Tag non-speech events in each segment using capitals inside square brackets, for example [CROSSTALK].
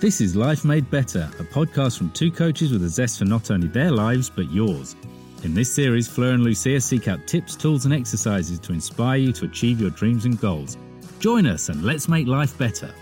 This is Life Made Better, a podcast from two coaches with a zest for not only their lives, but yours. In this series, Fleur and Lucia seek out tips, tools, and exercises to inspire you to achieve your dreams and goals. Join us and let's make life better.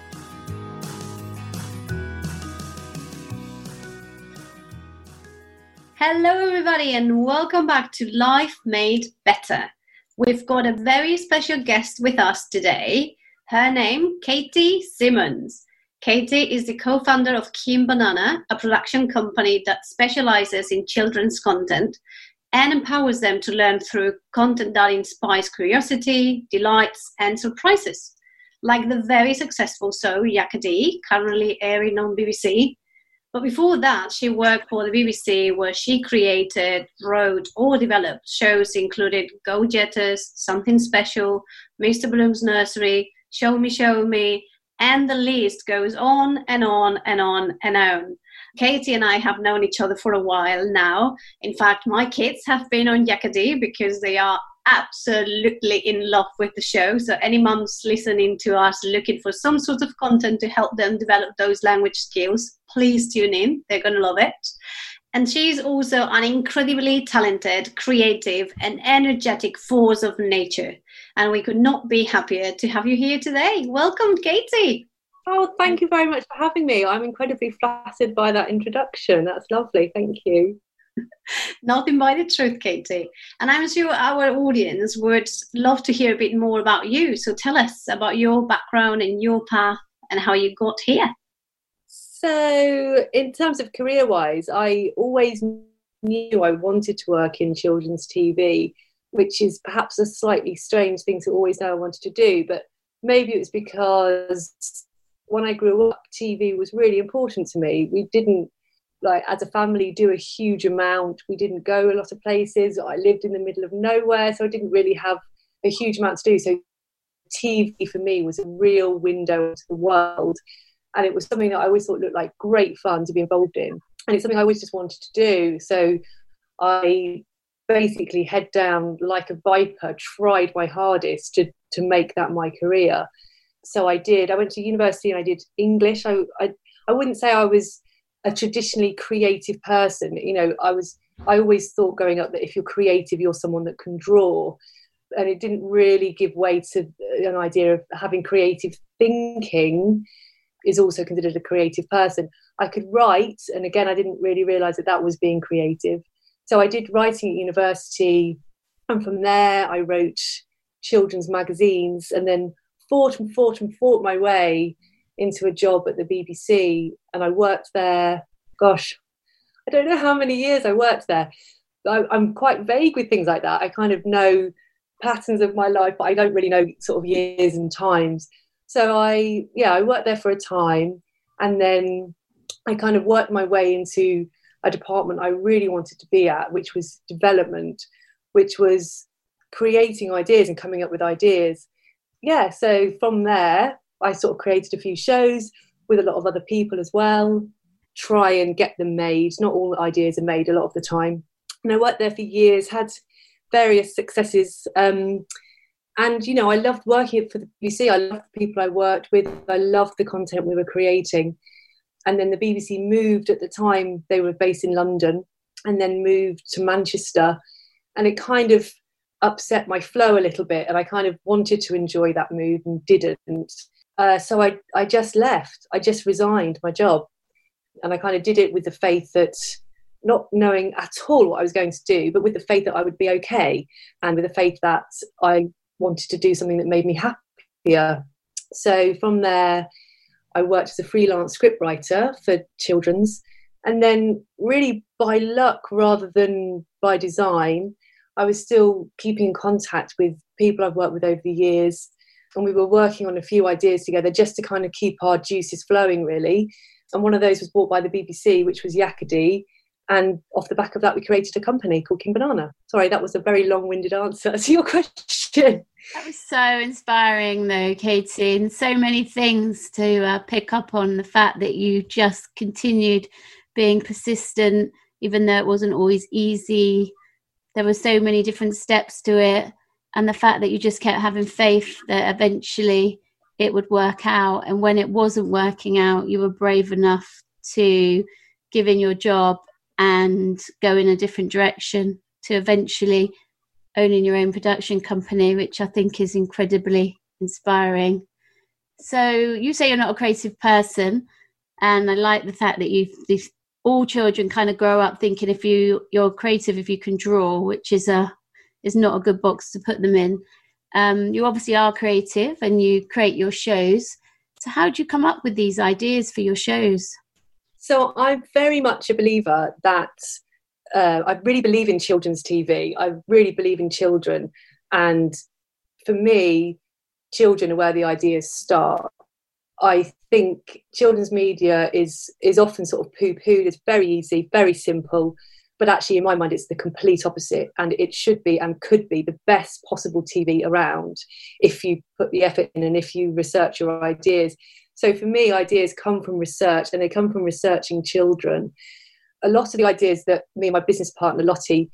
Hello, everybody, and welcome back to Life Made Better. We've got a very special guest with us today. Her name, Katie Simmons. Katie is the co founder of King Banana, a production company that specializes in children's content and empowers them to learn through content that inspires curiosity, delights, and surprises. Like the very successful show Yakka Dee, currently airing on BBC. But before that, she worked for the BBC where she created, wrote, or developed shows including Go Jetters, Something Special, Mr. Bloom's Nursery, Show Me, Show Me, and the list goes on and on and on and on. Katie and I have known each other for a while now. In fact, my kids have been on Yakka Dee because they are absolutely in love with the show. So, any mums listening to us looking for some sort of content to help them develop those language skills, please tune in. They're going to love it. And she's also an incredibly talented, creative, and energetic force of nature. And we could not be happier to have you here today. Welcome, Katie. Oh, thank you very much for having me. I'm incredibly flattered by that introduction. That's lovely. Thank you. Nothing by the truth, Katie. And I'm sure our audience would love to hear a bit more about you. So tell us about your background and your path and how you got here. So, in terms of career wise, I always knew I wanted to work in children's TV, which is perhaps a slightly strange thing to always know I wanted to do. But maybe it was because when I grew up, TV was really important to me. We didn't, like, as a family, do a huge amount. We didn't go a lot of places. I lived in the middle of nowhere, so I didn't really have a huge amount to do. So, TV for me was a real window into the world and it was something that I always thought looked like great fun to be involved in, and it's something I always just wanted to do. So I basically head down like a viper, tried my hardest to to make that my career. So I did. I went to university and I did English. I I, I wouldn't say I was a traditionally creative person. You know, I was. I always thought growing up that if you're creative, you're someone that can draw and it didn't really give way to an idea of having creative thinking is also considered a creative person. I could write, and again, I didn't really realize that that was being creative. So I did writing at university, and from there, I wrote children's magazines and then fought and fought and fought my way into a job at the BBC. And I worked there, gosh, I don't know how many years I worked there. I, I'm quite vague with things like that. I kind of know patterns of my life, but I don't really know sort of years and times. So I, yeah, I worked there for a time and then I kind of worked my way into a department I really wanted to be at, which was development, which was creating ideas and coming up with ideas. Yeah, so from there, I sort of created a few shows with a lot of other people as well, try and get them made. Not all ideas are made a lot of the time. And I worked there for years, had various successes. Um, and you know i loved working for the bbc i loved the people i worked with i loved the content we were creating and then the bbc moved at the time they were based in london and then moved to manchester. And it kind of upset my flow a little bit and i kind of wanted to enjoy that move and didn't. Uh, so I, I just left. I just resigned my job. And i kind of did it with the faith that not knowing at all what I was going to do, but with the faith that I would be okay, and with the faith that I wanted to do something that made me happier. So from there, I worked as a freelance scriptwriter for children's. And then, really by luck rather than by design, I was still keeping in contact with people I've worked with over the years. And we were working on a few ideas together just to kind of keep our juices flowing, really. And one of those was bought by the BBC, which was Yakka Dee. And off the back of that, we created a company called King Banana. Sorry, that was a very long winded answer [LAUGHS] to your question. That was so inspiring, though, Katie, and so many things to uh, pick up on the fact that you just continued being persistent, even though it wasn't always easy. There were so many different steps to it, and the fact that you just kept having faith that eventually it would work out. And when it wasn't working out, you were brave enough to give in your job and go in a different direction to eventually owning your own production company, which I think is incredibly inspiring. So you say you're not a creative person, and I like the fact that you all children kind of grow up thinking if you you're creative if you can draw, which is a is not a good box to put them in. Um, you obviously are creative and you create your shows. So how do you come up with these ideas for your shows? So I'm very much a believer that uh, I really believe in children's TV. I really believe in children, and for me, children are where the ideas start. I think children's media is is often sort of poo pooed. It's very easy, very simple, but actually, in my mind, it's the complete opposite, and it should be and could be the best possible TV around if you put the effort in and if you research your ideas. So for me, ideas come from research, and they come from researching children. A lot of the ideas that me and my business partner Lottie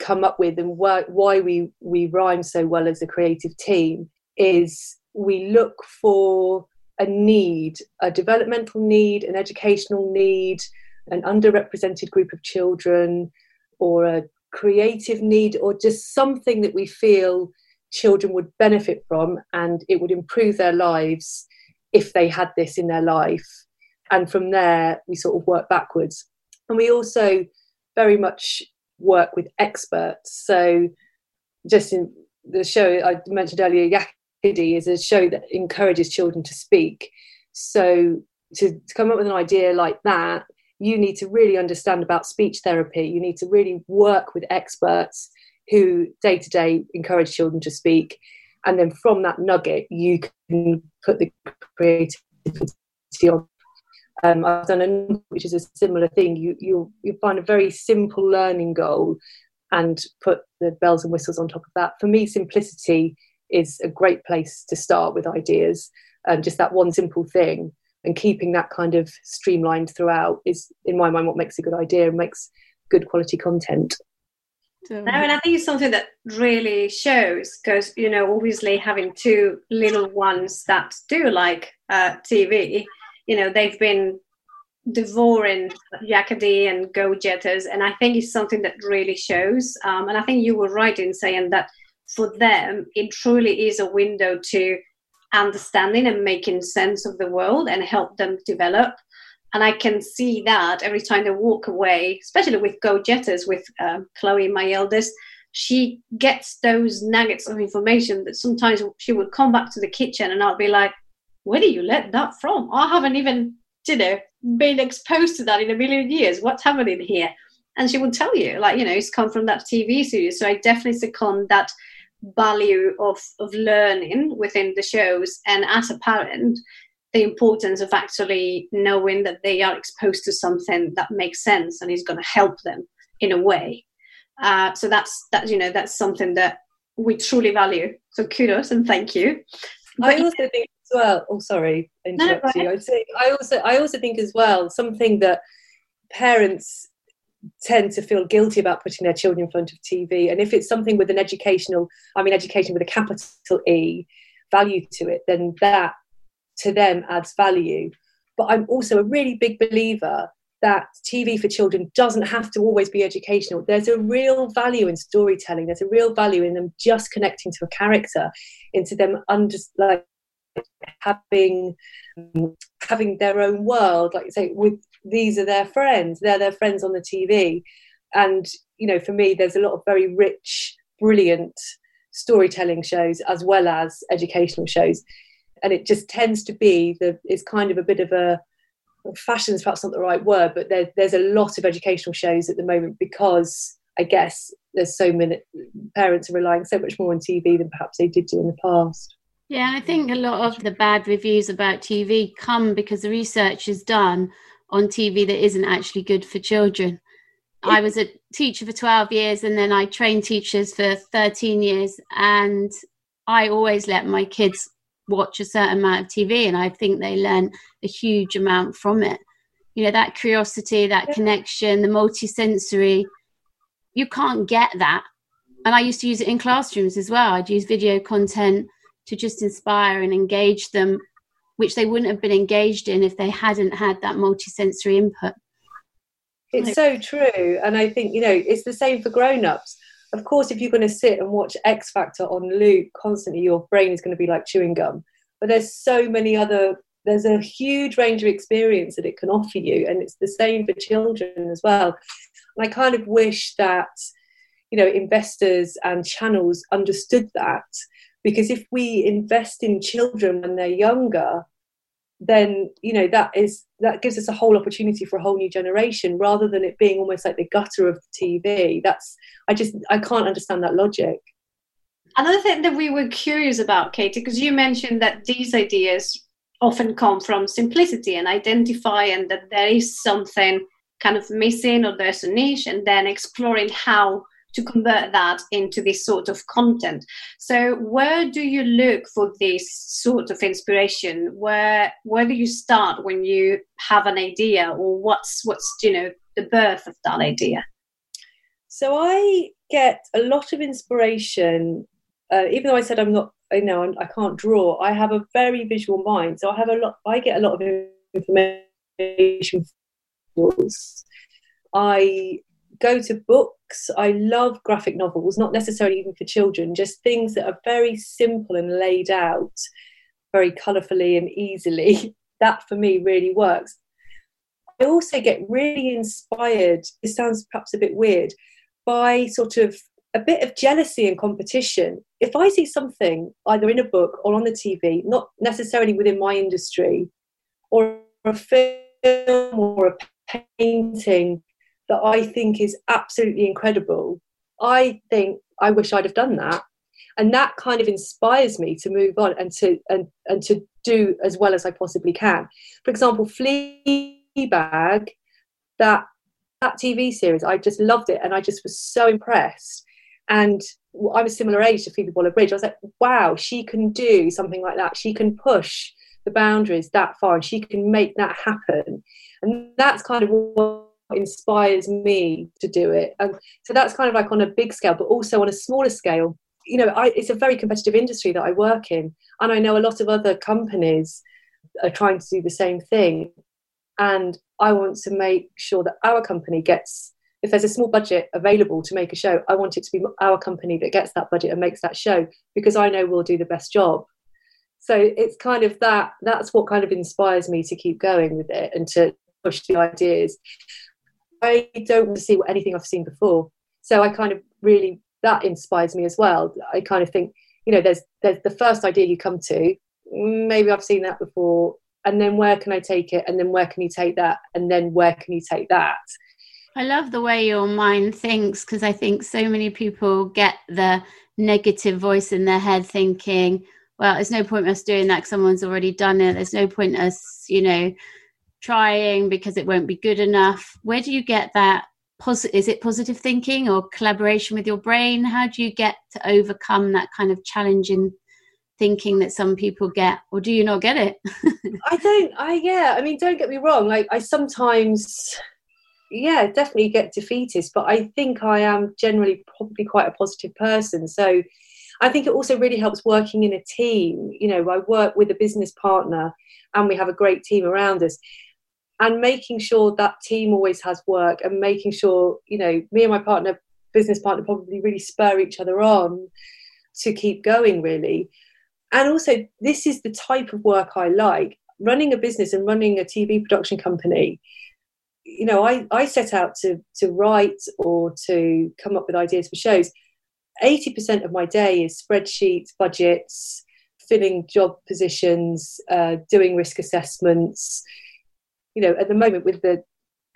come up with, and why, we we rhyme so well as a creative team, is we look for a need, a developmental need, an educational need, an underrepresented group of children, or a creative need, or just something that we feel children would benefit from and it would improve their lives if they had this in their life. And from there, we sort of work backwards. And we also very much work with experts. So, just in the show I mentioned earlier, Yakka Dee is a show that encourages children to speak. So, to, to come up with an idea like that, you need to really understand about speech therapy. You need to really work with experts who day to day encourage children to speak. And then from that nugget, you can put the creativity on. Um, I've done a which is a similar thing. You you you find a very simple learning goal and put the bells and whistles on top of that. For me, simplicity is a great place to start with ideas. And just that one simple thing and keeping that kind of streamlined throughout is in my mind what makes a good idea and makes good quality content no, and I think it's something that really shows because you know, obviously having two little ones that do like uh, TV, you know, they've been devouring Yakka Dee and Go Jetters, and I think it's something that really shows. Um, and I think you were right in saying that for them, it truly is a window to understanding and making sense of the world and help them develop. And I can see that every time they walk away, especially with Go Jetters, with um, Chloe, my eldest, she gets those nuggets of information that sometimes she would come back to the kitchen and I'll be like, where do you let that from? I haven't even, you know, been exposed to that in a million years. What's happening here? And she would tell you, like, you know, it's come from that TV series. So I definitely second that value of, of learning within the shows and as a parent the importance of actually knowing that they are exposed to something that makes sense and is going to help them in a way. Uh, so that's that you know that's something that we truly value. So kudos and thank you. But i also think as well oh sorry interrupt no, you. I'd say, i also i also think as well something that parents tend to feel guilty about putting their children in front of TV. And if it's something with an educational, I mean, education with a capital E value to it, then that to them adds value. But I'm also a really big believer that TV for children doesn't have to always be educational. There's a real value in storytelling. There's a real value in them just connecting to a character, into them under like having having their own world. Like you say, with these are their friends they're their friends on the tv and you know for me there's a lot of very rich brilliant storytelling shows as well as educational shows and it just tends to be the it's kind of a bit of a fashion is perhaps not the right word but there, there's a lot of educational shows at the moment because i guess there's so many parents are relying so much more on tv than perhaps they did do in the past yeah i think a lot of the bad reviews about tv come because the research is done on TV that isn't actually good for children. I was a teacher for 12 years and then I trained teachers for 13 years. And I always let my kids watch a certain amount of TV and I think they learn a huge amount from it. You know, that curiosity, that connection, the multisensory, you can't get that. And I used to use it in classrooms as well. I'd use video content to just inspire and engage them, which they wouldn't have been engaged in if they hadn't had that multisensory input. It's so true. And I think, you know, it's the same for grown ups. Of course, if you're going to sit and watch X Factor on loop constantly, your brain is going to be like chewing gum. But there's so many other, there's a huge range of experience that it can offer you. And it's the same for children as well. And I kind of wish that, you know, investors and channels understood that. Because if we invest in children when they're younger, then you know that is that gives us a whole opportunity for a whole new generation rather than it being almost like the gutter of the tv that's i just i can't understand that logic. Another thing that we were curious about katie because you mentioned that these ideas often come from simplicity and identify and that there is something kind of missing or there's a niche and then exploring how to convert that into this sort of content. So where do you look for this sort of inspiration? Where where do you start when you have an idea or what's what's you know the birth of that idea? So I get a lot of inspiration, uh, even though I said I'm not, you know, I'm, I can not draw. I have a very visual mind, so I have a lot. I get a lot of information. I go to books. I love graphic novels, not necessarily even for children, just things that are very simple and laid out very colourfully and easily. [LAUGHS] That for me really works. I also get really inspired, it sounds perhaps a bit weird, by sort of a bit of jealousy and competition. If I see something either in a book or on the TV, not necessarily within my industry, or a film or a painting that I think is absolutely incredible, I think I wish I'd have done that. And that kind of inspires me to move on and to and, and to do as well as I possibly can. For example, Fleabag, that that TV series, I just loved it and I just was so impressed. And I'm a similar age to Phoebe Waller-Bridge. I was like, wow, she can do something like that. She can push the boundaries that far and she can make that happen. And that's kind of what inspires me to do it. And so that's kind of like on a big scale, but also on a smaller scale. You know, I, it's a very competitive industry that I work in, and I know a lot of other companies are trying to do the same thing. And I want to make sure that our company gets, if there's a small budget available to make a show, I want it to be our company that gets that budget and makes that show because I know we'll do the best job. So it's kind of that, that's what kind of inspires me to keep going with it and to push the ideas. I don't want to see anything I've seen before. So I kind of really that inspires me as well. I kind of think, you know, there's there's the first idea you come to, maybe I've seen that before, and then where can I take it? And then where can you take that? And then where can you take that? I love the way your mind thinks because I think so many people get the negative voice in their head thinking, well, there's no point us doing that someone's already done it. There's no point us, you know, trying because it won't be good enough. Where do you get that is it positive thinking or collaboration with your brain? How do you get to overcome that kind of challenging thinking that some people get? Or do you not get it? [LAUGHS] I don't i yeah i mean don't get me wrong like i sometimes yeah definitely get defeatist but i think i am generally probably quite a positive person. So i think it also really helps working in a team. You know i work with a business partner and we have a great team around us and making sure that team always has work and making sure you know me and my partner business partner probably really spur each other on to keep going really. And also this is the type of work i like. Running a business and running a tv production company you know i, I set out to to write or to come up with ideas for shows. 80% of my day is spreadsheets budgets filling job positions uh, doing risk assessments you know, at the moment with the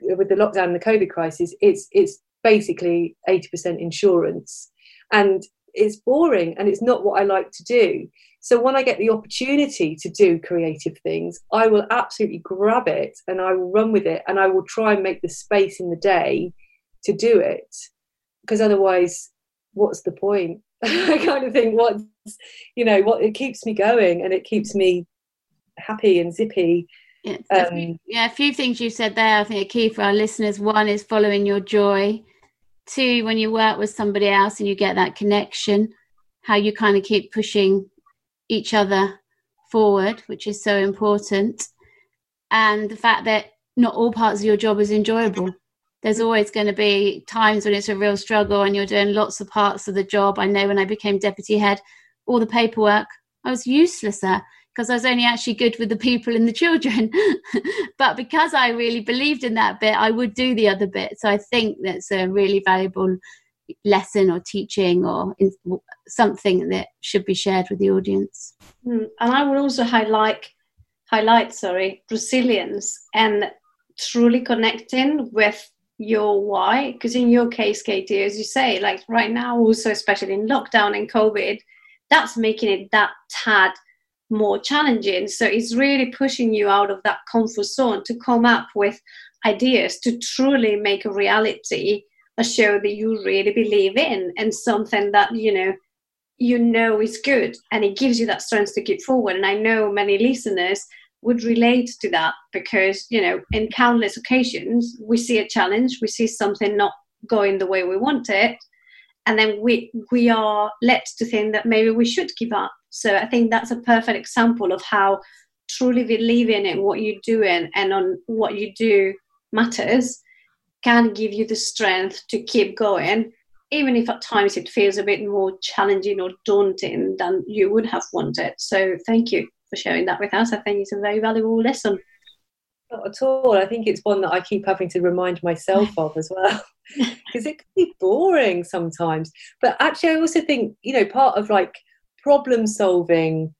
with the lockdown and the COVID crisis, it's it's basically eighty percent insurance, and it's boring and it's not what I like to do. So when I get the opportunity to do creative things, I will absolutely grab it and I will run with it and I will try and make the space in the day to do it. Because otherwise, what's the point? [LAUGHS] I kind of think what's you know what it keeps me going and it keeps me happy and zippy yeah, a few, um, yeah, a few things you said there I think are key for our listeners. One is following your joy. Two, when you work with somebody else and you get that connection, how you kind of keep pushing each other forward, which is so important, and the fact that not all parts of your job is enjoyable. There's always going to be times when it's a real struggle and you're doing lots of parts of the job. I know when I became deputy head, all the paperwork, I was useless there because I was only actually good with the people and the children. [LAUGHS] but because I really believed in that bit, I would do the other bit. So I think that's a really valuable lesson or teaching or in, something that should be shared with the audience. Mm. And I would also highlight highlight sorry resilience and truly connecting with your why because in your case katie as you say like right now also especially in lockdown and covid that's making it that tad more challenging. So it's really pushing you out of that comfort zone to come up with ideas to truly make a reality a show that you really believe in and something that you know you know is good. And it gives you that strength to keep forward. And i know many listeners would relate to that because you know in countless occasions we see a challenge we see something not going the way we want it and then we we are led to think that maybe we should give up so i think that's a perfect example of how truly believing in what you're doing and on what you do matters can give you the strength to keep going, even if at times it feels a bit more challenging or daunting than you would have wanted. So, thank you for sharing that with us. I think it's a very valuable lesson. Not at all. I think it's one that I keep having to remind myself of as well, [LAUGHS] because it can be boring sometimes. But actually, I also think, you know, part of like problem solving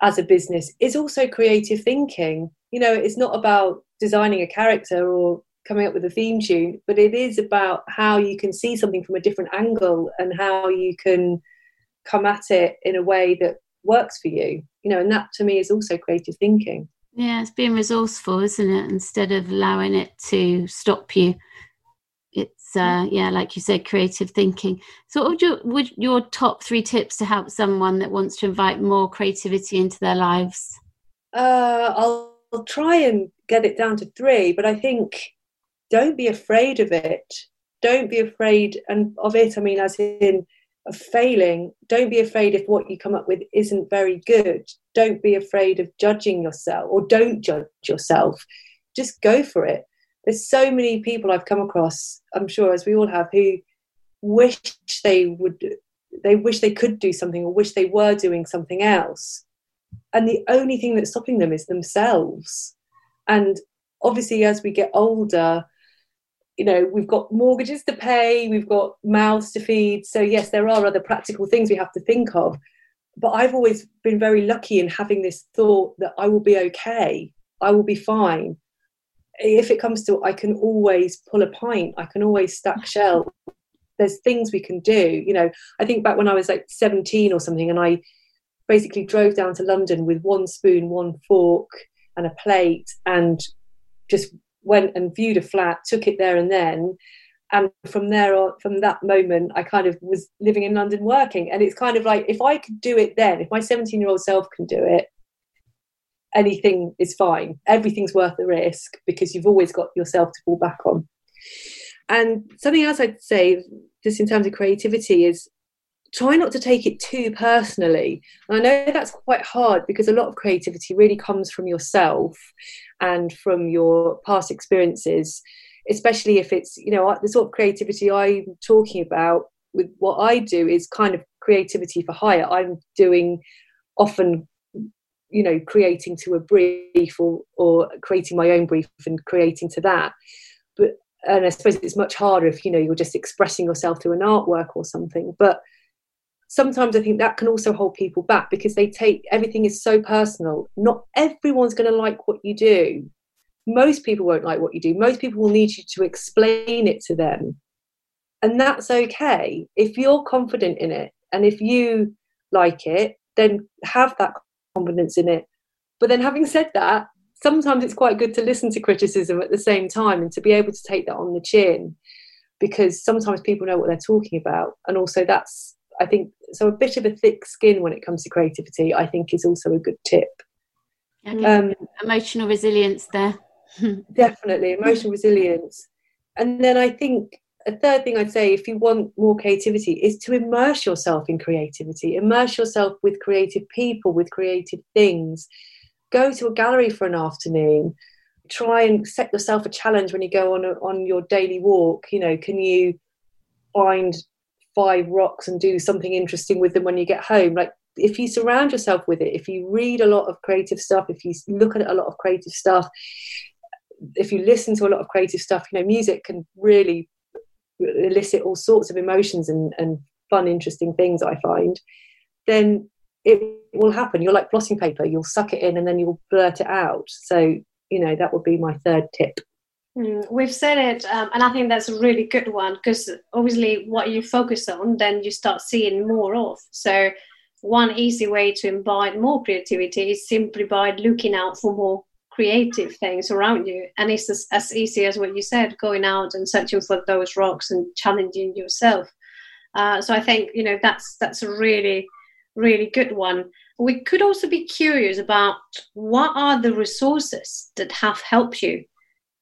as a business is also creative thinking. You know, it's not about designing a character or coming up with a theme tune, but it is about how you can see something from a different angle and how you can come at it in a way that works for you. You know, and that to me is also creative thinking. Yeah, it's being resourceful, isn't it? Instead of allowing it to stop you. It's uh, yeah, like you said, creative thinking. So, what would your would your top three tips to help someone that wants to invite more creativity into their lives? Uh, I'll, I'll try and get it down to three, but I think don't be afraid of it. Don't be afraid and of it. I mean, as in of failing. Don't be afraid if what you come up with isn't very good. Don't be afraid of judging yourself or don't judge yourself. Just go for it. There's so many people I've come across, I'm sure as we all have, who wish they would they wish they could do something or wish they were doing something else. And the only thing that's stopping them is themselves. And obviously as we get older, you know we've got mortgages to pay we've got mouths to feed so yes there are other practical things we have to think of but i've always been very lucky in having this thought that i will be okay i will be fine if it comes to i can always pull a pint i can always stack mm. shell there's things we can do you know i think back when i was like 17 or something and i basically drove down to london with one spoon one fork and a plate and just went and viewed a flat, took it there and then. And from there on, from that moment, I kind of was living in London working. And it's kind of like, if I could do it then, if my 17 year old self can do it, anything is fine. Everything's worth the risk because you've always got yourself to fall back on. And something else I'd say, just in terms of creativity, is try not to take it too personally. And I know that's quite hard because a lot of creativity really comes from yourself and from your past experiences, especially if it's, you know, the sort of creativity I'm talking about with what I do is kind of creativity for hire. I'm doing often, you know, creating to a brief or, or creating my own brief and creating to that. But and I suppose it's much harder if you know you're just expressing yourself through an artwork or something. But sometimes I think that can also hold people back because they take everything is so personal. Not everyone's going to like what you do. Most people won't like what you do. Most people will need you to explain it to them. And that's okay. If you're confident in it and if you like it, then have that confidence in it. But then, having said that, sometimes it's quite good to listen to criticism at the same time and to be able to take that on the chin because sometimes people know what they're talking about. And also, that's I think so. A bit of a thick skin when it comes to creativity, I think, is also a good tip. Um, emotional resilience there. [LAUGHS] definitely emotional resilience, and then I think a third thing I'd say, if you want more creativity, is to immerse yourself in creativity. Immerse yourself with creative people, with creative things. Go to a gallery for an afternoon. Try and set yourself a challenge when you go on a, on your daily walk. You know, can you find five rocks and do something interesting with them when you get home? Like, if you surround yourself with it, if you read a lot of creative stuff, if you look at a lot of creative stuff, if you listen to a lot of creative stuff, you know, music can really elicit all sorts of emotions and, and fun, interesting things, I find, then it will happen. You're like blotting paper, you'll suck it in and then you'll blurt it out. So, you know, that would be my third tip. Mm, we've said it, um, and I think that's a really good one because obviously, what you focus on, then you start seeing more of. So, one easy way to imbibe more creativity is simply by looking out for more creative things around you. And it's as, as easy as what you said going out and searching for those rocks and challenging yourself. Uh, so i think you know that's that's a really really good one. We could also be curious about what are the resources that have helped you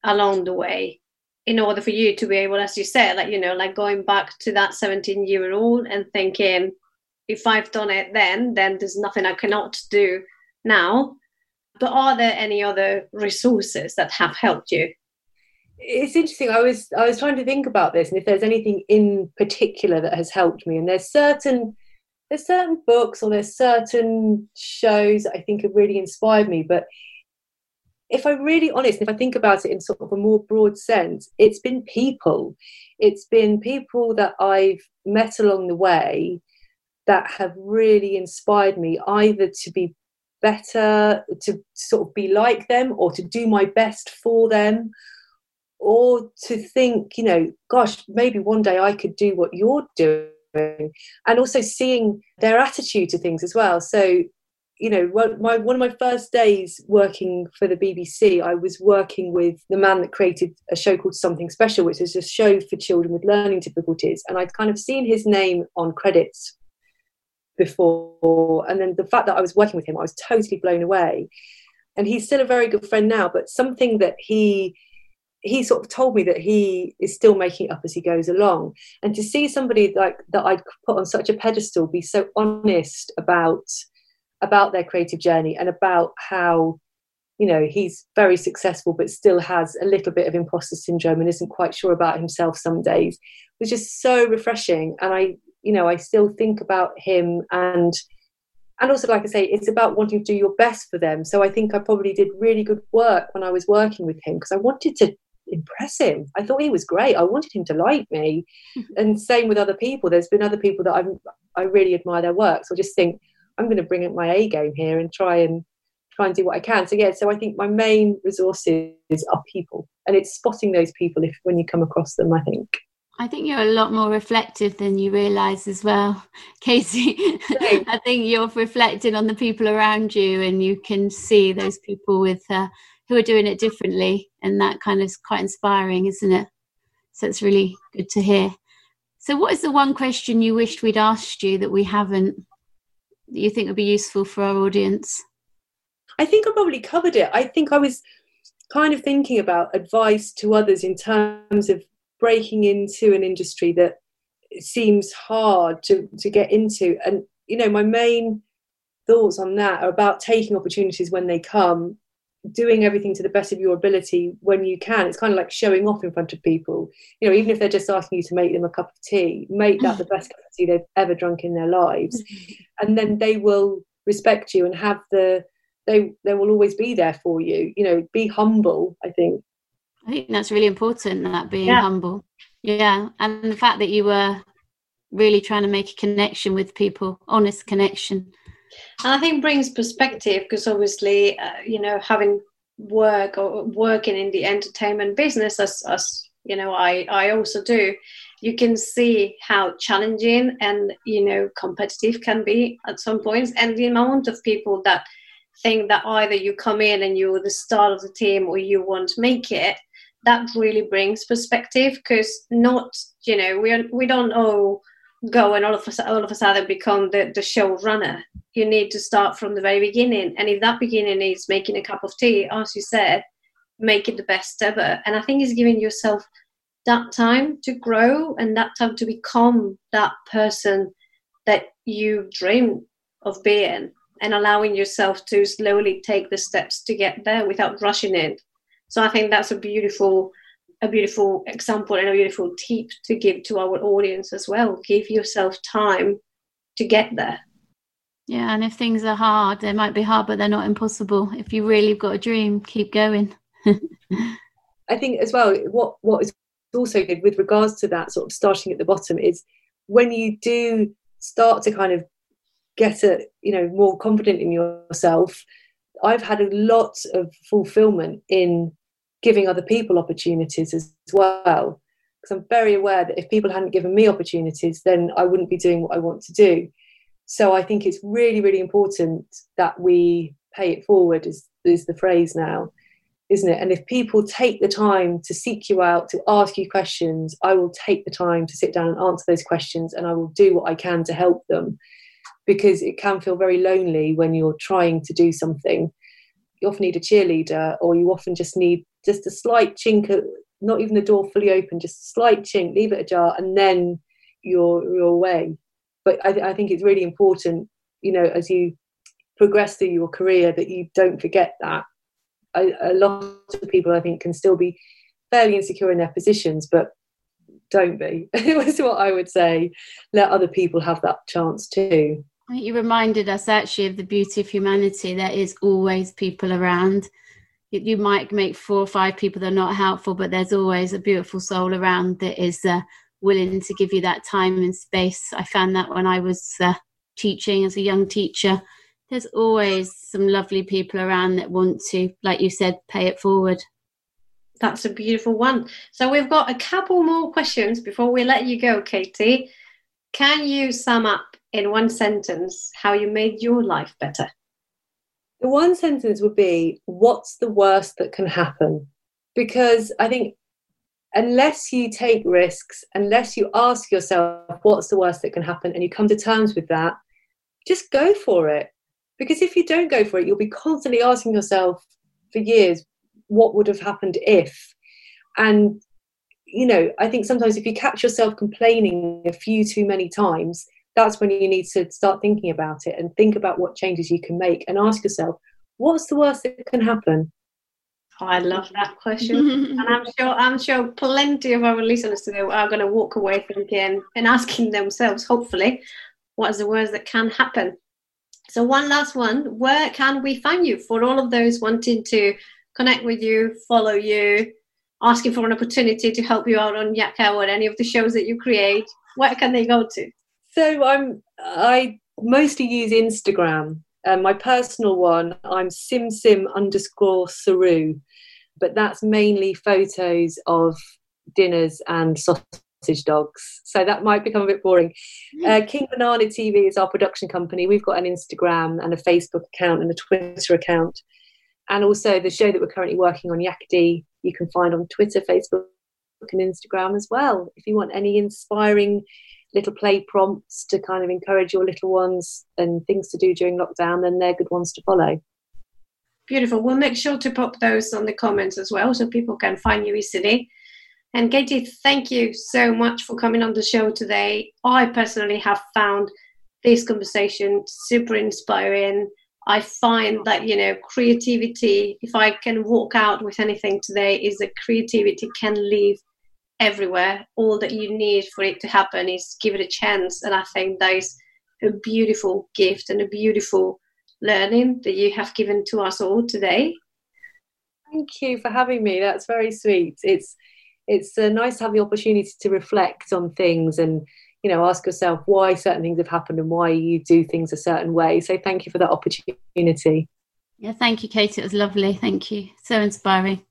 along the way in order for you to be able as you said like you know like going back to that 17 year old and thinking if i've done it then then there's nothing i cannot do now but are there any other resources that have helped you? It's interesting. I was I was trying to think about this and if there's anything in particular that has helped me. And there's certain there's certain books or there's certain shows that I think have really inspired me. But if I'm really honest, if I think about it in sort of a more broad sense, it's been people. It's been people that I've met along the way that have really inspired me either to be better, to sort of be like them, or to do my best for them, or to think, you know, gosh, maybe one day I could do what you're doing. And also seeing their attitude to things as well. So, you know, my, one of my first days working for the BBC, I was working with the man that created a show called Something Special, which is a show for children with learning difficulties. And I'd kind of seen his name on credits before and then the fact that i was working with him i was totally blown away. And he's still a very good friend now but something that he he sort of told me that he is still making up as he goes along. And to see somebody like that i'd put on such a pedestal be so honest about about their creative journey and about how you know he's very successful but still has a little bit of imposter syndrome and isn't quite sure about himself some days was just so refreshing. And i you know i still think about him and and also like i say it's about wanting to do your best for them. So i think i probably did really good work when i was working with him because i wanted to impress him. I thought he was great. I wanted him to like me. Mm-hmm. And same with other people. There's been other people that i'm i really admire their work. So i just think i'm going to bring up my a game here and try and try and do what i can. So yeah so i think my main resources are people. And it's spotting those people if when you come across them i think I think you're a lot more reflective than you realise as well, [LAUGHS] Casey. I think you're reflecting on the people around you, and you can see those people with uh, who are doing it differently, and that kind of is quite inspiring, isn't it? So it's really good to hear. So, what is the one question you wished we'd asked you that we haven't? That you think would be useful for our audience? I think I probably covered it. I think I was kind of thinking about advice to others in terms of breaking into an industry that seems hard to, to get into. And, you know, my main thoughts on that are about taking opportunities when they come, doing everything to the best of your ability when you can. It's kind of like showing off in front of people. You know, even if they're just asking you to make them a cup of tea, make that the best cup of tea they've ever drunk in their lives. [LAUGHS] And then they will respect you and have the they they will always be there for you. You know, be humble, I think. I think that's really important, that being yeah. humble. Yeah. And the fact that you were really trying to make a connection with people, honest connection. And I think brings perspective because obviously, uh, you know, having work or working in the entertainment business as, as you know, I, I also do, you can see how challenging and, you know, competitive can be at some points. And the amount of people that think that either you come in and you're the star of the team or you won't make it that really brings perspective because not you know we are, we don't all go and all of a, all of a sudden become the, the show runner you need to start from the very beginning and if that beginning is making a cup of tea as you said make it the best ever. And i think it's giving yourself that time to grow and that time to become that person that you dream of being and allowing yourself to slowly take the steps to get there without rushing it so i think that's a beautiful a beautiful example and a beautiful tip to give to our audience as well. Give yourself time to get there. Yeah and if things are hard they might be hard but they're not impossible. If you really have got a dream keep going. [LAUGHS] I think as well what what is also good with regards to that sort of starting at the bottom is when you do start to kind of get a you know more confident in yourself i've had a lot of fulfillment in giving other people opportunities as well because i'm very aware that if people hadn't given me opportunities then i wouldn't be doing what i want to do so i think it's really really important that we pay it forward is, is the phrase now isn't it? And if people take the time to seek you out, to ask you questions, I will take the time to sit down and answer those questions and I will do what I can to help them because it can feel very lonely when you're trying to do something. You often need a cheerleader or you often just need just a slight chink, not even the door fully open, just a slight chink, leave it ajar and then you're, you're away. But I, I think it's really important, you know, as you progress through your career that you don't forget that a, lot of people I think can still be fairly insecure in their positions, but don't be. [LAUGHS] Was what I would say. Let other people have that chance too. You reminded us actually of the beauty of humanity. There is always people around. You might make four or five people that are not helpful, but there's always a beautiful soul around that is uh, willing to give you that time and space. I found that when I was uh, teaching as a young teacher, there's always some lovely people around that want to, like you said, pay it forward. That's a beautiful one. So we've got a couple more questions before we let you go, Katie. Can you sum up in one sentence how you made your life better? The one sentence would be What's the worst that can happen? Because I think unless you take risks, unless you ask yourself, What's the worst that can happen? and you come to terms with that, just go for it. Because if you don't go for it, you'll be constantly asking yourself for years, what would have happened if? And, you know, I think sometimes if you catch yourself complaining a few too many times, that's when you need to start thinking about it and think about what changes you can make and ask yourself, what's the worst that can happen? Oh, I love that question, [LAUGHS] and I'm sure I'm sure plenty of our listeners today are going to walk away thinking and asking themselves, hopefully, what is the worst that can happen? So, one last one where can we find you for all of those wanting to connect with you, follow you, asking for an opportunity to help you out on Yakka or any of the shows that you create? Where can they go to? So, I'm I mostly use Instagram. Um, my personal one, I'm simsim underscore saru, but that's mainly photos of dinners and sausage dogs. So that might become a bit boring. Mm. Uh, King Banana TV is our production company. We've got an Instagram and a Facebook account and a Twitter account. And also the show that we're currently working on, Yakka Dee, you can find on Twitter, Facebook, and Instagram as well. If you want any inspiring little play prompts to kind of encourage your little ones and things to do during lockdown, then they're good ones to follow. Beautiful. We'll make sure to pop those on the comments as well so people can find you easily. And Katie, thank you so much for coming on the show today. I personally have found this conversation super inspiring. I find that, you know, creativity, if I can walk out with anything today, is that creativity can live everywhere. All that you need for it to happen is give it a chance. And I think that is a beautiful gift and a beautiful learning that you have given to us all today. Thank you for having me. That's very sweet. It's it's uh, nice to have the opportunity to reflect on things and you know ask yourself why certain things have happened and why you do things a certain way so thank you for that opportunity yeah thank you kate it was lovely thank you so inspiring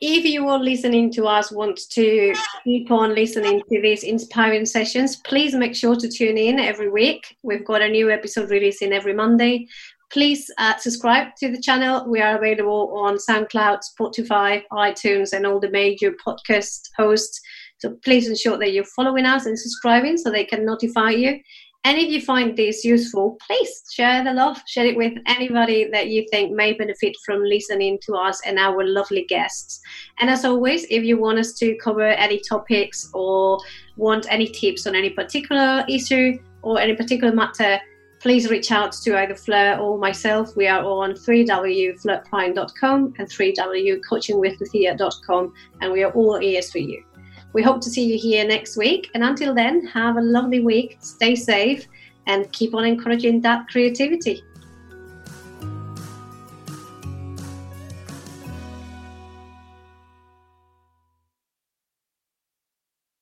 if you are listening to us want to keep on listening to these inspiring sessions please make sure to tune in every week we've got a new episode releasing every monday please uh, subscribe to the channel. We are available on SoundCloud, Spotify, iTunes, and all the major podcast hosts. So please ensure that you're following us and subscribing so they can notify you. And if you find this useful, please share the love, share it with anybody that you think may benefit from listening to us and our lovely guests. And as always, if you want us to cover any topics or want any tips on any particular issue or any particular matter, please reach out to either Fleur or myself. We are on 3wflirtprime.com and 3wcoachingwithlucia.com, and we are all ears for you. We hope to see you here next week. And until then, have a lovely week, stay safe, and keep on encouraging that creativity.